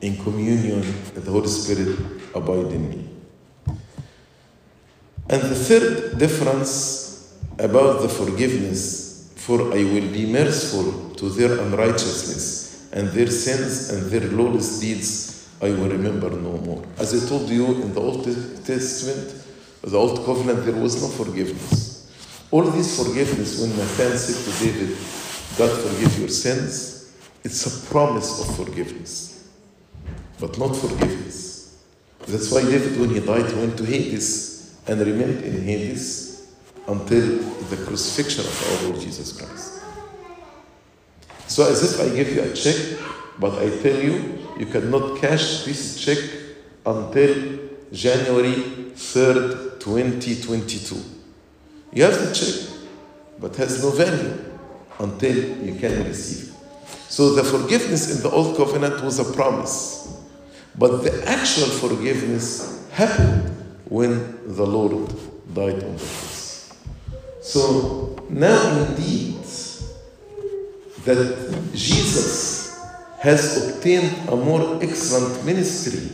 in communion and the Holy Spirit abide in me. And the third difference about the forgiveness, for I will be merciful to their unrighteousness and their sins and their lawless deeds I will remember no more. As I told you in the Old Testament, the Old Covenant, there was no forgiveness. All this forgiveness, when Nathan said to David, God forgive your sins, it's a promise of forgiveness, but not forgiveness. That's why David, when he died, went to Hades and remained in Hades until the crucifixion of our Lord Jesus Christ. So as if I give you a check, but I tell you, you cannot cash this check until January 3rd, 2022. You have the check, but has no value until you can receive. So the forgiveness in the old covenant was a promise. But the actual forgiveness happened when the Lord died on the cross. So now indeed that Jesus has obtained a more excellent ministry.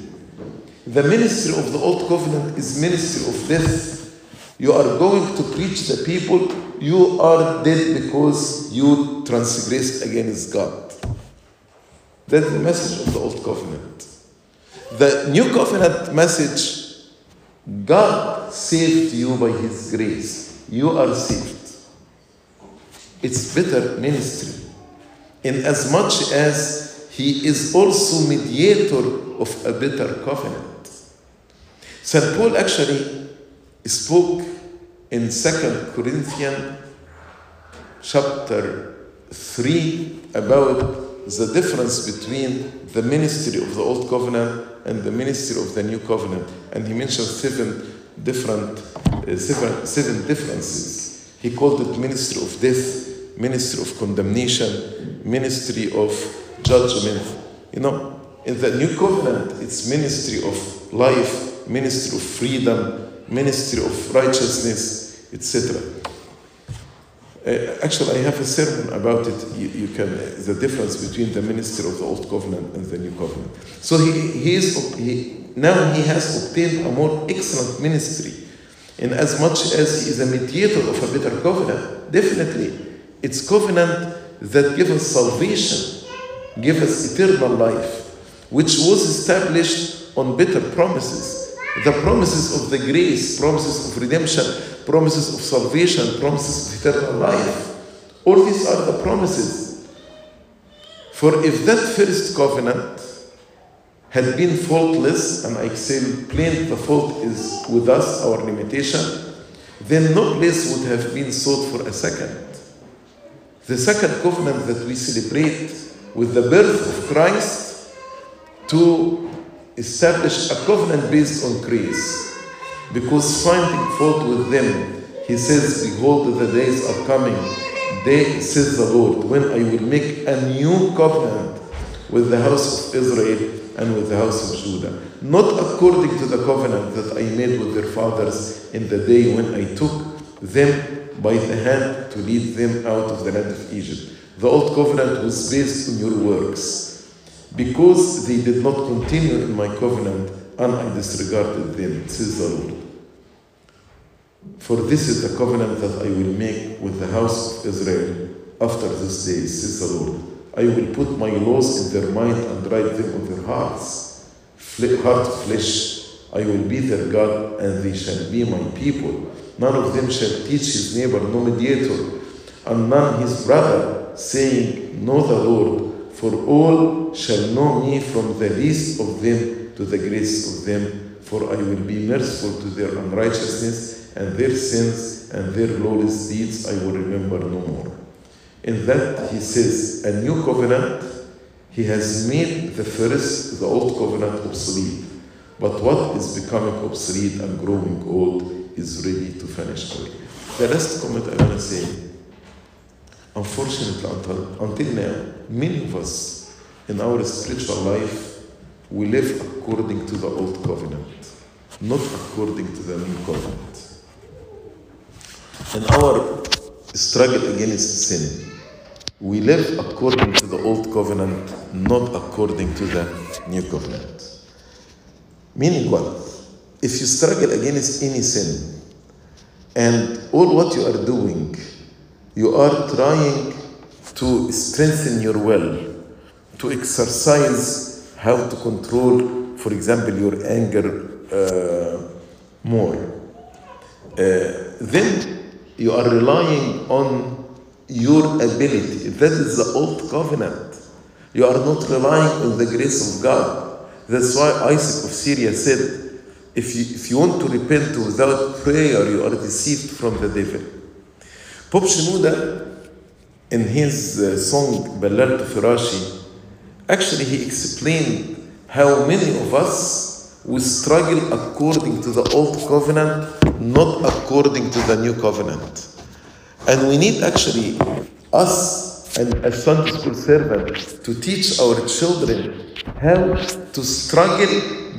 The ministry of the old covenant is ministry of death. You are going to preach the people you are dead because you transgressed against God. That's the message of the old covenant. The new covenant message God saved you by His grace. You are saved. It's better ministry. In as much as He is also mediator of a better covenant. St. Paul actually spoke in 2 Corinthians chapter 3 about the difference between the ministry of the old covenant and the ministry of the new covenant. And he mentioned seven different uh, seven, seven differences. He called it ministry of death ministry of condemnation ministry of judgment. You know in the new covenant it's ministry of life ministry of freedom ministry of righteousness etc uh, actually, I have a sermon about it. You, you can the difference between the ministry of the old covenant and the new covenant. So he, he is he, now he has obtained a more excellent ministry, in as much as he is a mediator of a better covenant. Definitely, it's covenant that gives us salvation, gives us eternal life, which was established on better promises. The promises of the grace, promises of redemption, promises of salvation, promises of eternal life. All these are the promises. For if that first covenant had been faultless, and I say plain the fault is with us, our limitation, then no place would have been sought for a second. The second covenant that we celebrate with the birth of Christ to establish a covenant based on grace. Because finding fault with them, he says, Behold, the days are coming, day, says the Lord, when I will make a new covenant with the house of Israel and with the house of Judah. Not according to the covenant that I made with their fathers in the day when I took them by the hand to lead them out of the land of Egypt. The old covenant was based on your works. Because they did not continue in my covenant, and I disregarded them, says the Lord. For this is the covenant that I will make with the house of Israel after this day, says the Lord. I will put my laws in their mind and write them on their hearts. Heart flesh. I will be their God, and they shall be my people. None of them shall teach his neighbor, no mediator, and none his brother, saying, Know the Lord, for all shall know me from the least of them to the greatest of them, for I will be merciful to their unrighteousness, and their sins and their lawless deeds I will remember no more. In that he says, a new covenant, he has made the first, the old covenant, obsolete. But what is becoming obsolete and growing old is ready to vanish away. The last comment I want to say, unfortunately, until, until now, many of us in our spiritual life, we live according to the old covenant, not according to the new covenant. In our struggle against sin, we live according to the old covenant, not according to the new covenant. Meaning what? If you struggle against any sin, and all what you are doing, you are trying to strengthen your will, to exercise how to control, for example, your anger uh, more. Uh, then you are relying on your ability. That is the old covenant. You are not relying on the grace of God. That's why Isaac of Syria said, if you, if you want to repent without prayer, you are deceived from the devil. Pope Shenouda in his uh, song Balalt Firashi, actually he explained how many of us we struggle according to the old covenant, not according to the new covenant. And we need actually us and as Sunday school servants to teach our children how to struggle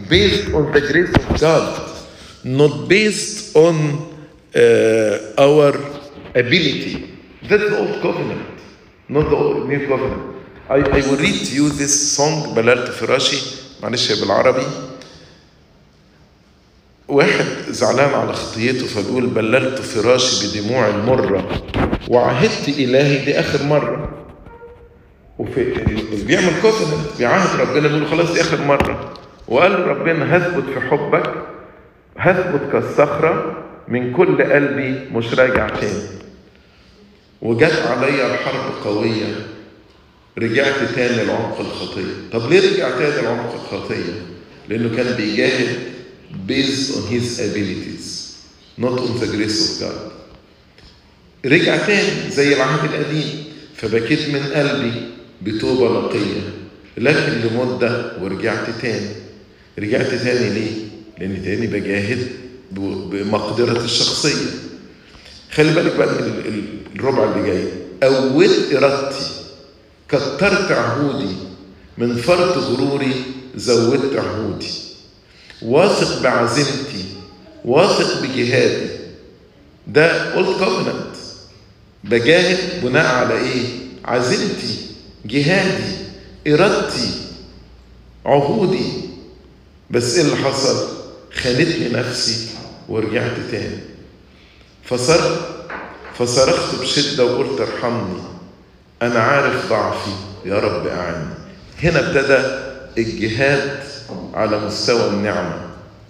based on the grace of God, not based on uh, our ability. That's the old covenant, not the old, new covenant. I, I will read to you this song بلالت فراشي معلش بالعربي. واحد زعلان على خطيته فبيقول بللت فراشي بدموع المرة وعهدت إلهي دي آخر مرة. وفي بيعمل كوفننت بيعاهد ربنا بيقول خلاص دي آخر مرة. وقال ربنا هثبت في حبك هثبت كالصخرة من كل قلبي مش راجع تاني. وجت عليا الحرب قوية. رجعت تاني لعمق الخطية. طب ليه رجع تاني لعمق الخطية؟ لأنه كان بيجاهد based on his abilities not on the grace of God. رجع تاني زي العهد القديم فبكيت من قلبي بتوبة نقية. لكن لمدة ورجعت تاني. رجعت تاني ليه؟ لأن تاني بجاهد بمقدرة الشخصية. خلي بالك بقى من الربع اللي جاي. قوت إرادتي كترت عهودي من فرط غروري زودت عهودي. واثق بعزيمتي واثق بجهادي. ده قلت كوفننت بجاهد بناء على إيه؟ عزيمتي جهادي إرادتي عهودي. بس إيه اللي حصل؟ خانتني نفسي ورجعت تاني. فصرت فصرخت بشدة وقلت ارحمني. أنا عارف ضعفي. يا رب أعني هنا ابتدى الجهاد على مستوى النعمة.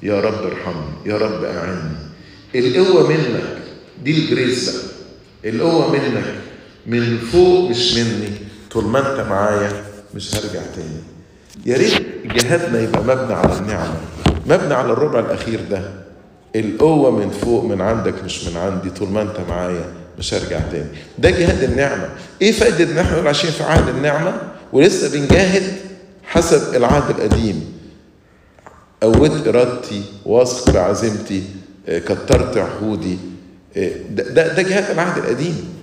يا رب ارحمني. يا رب أعني القوة منك دي الجريس بقى القوة منك من فوق مش مني. طول ما أنت معايا مش هرجع تاني. يا ريت جهادنا يبقى مبني على النعمة. مبني على الربع الأخير ده. القوة من فوق من عندك مش من عندي. طول ما أنت معايا مش هرجع تاني. ده جهاد النعمة. إيه فائدة إن إحنا عايشين في عهد النعمة؟ ولسه بنجاهد حسب العهد القديم. قوت إرادتي واثق بعزيمتي كترت عهودي. ده, ده, ده جهاد العهد القديم.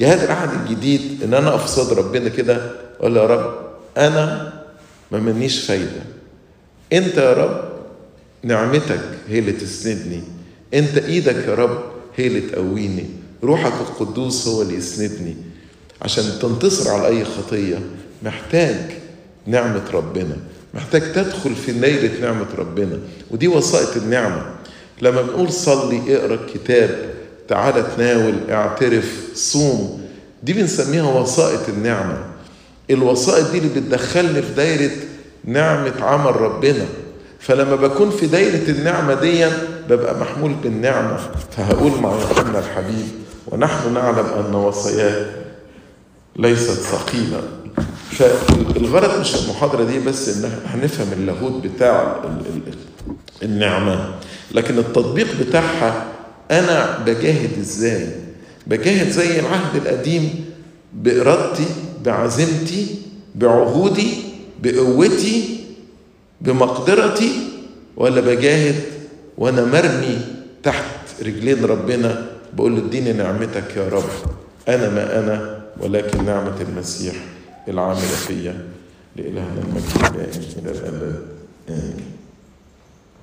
جهاد العهد الجديد إن أنا اقف صدر ربنا كده أقول يا رب أنا ما منيش فايدة. أنت يا رب نعمتك هي اللي تسندني. أنت إيدك يا رب هي اللي تقويني. روحك القدوس هو اللي يسندني. عشان تنتصر على أي خطية محتاج نعمة ربنا. محتاج تدخل في نيرة نعمة ربنا. ودي وسائط النعمة. لما بنقول صلي اقرأ الكتاب تعالى تناول اعترف صوم دي بنسميها وسائط النعمة. الوسائط دي اللي بتدخلني في دايرة نعمة عمل ربنا. فلما بكون في دايرة النعمة دي ببقى محمول بالنعمة. فهقول مع يوحنا الحبيب. ونحن نعلم أن وصاياه ليست ثقيلة. فالغرض مش المحاضرة دي بس إن هنفهم اللاهوت بتاع النعمة لكن التطبيق بتاعها أنا بجاهد إزاي؟ بجاهد زي العهد القديم بإرادتي بعزيمتي بعهودي بقوتي بمقدرتي ولا بجاهد وأنا مرمي تحت رجلين ربنا بقول له اديني نعمتك يا رب. أنا ما أنا ولكن نعمة المسيح العاملة فيا لإلهنا المجد إلى الأبد. آمين.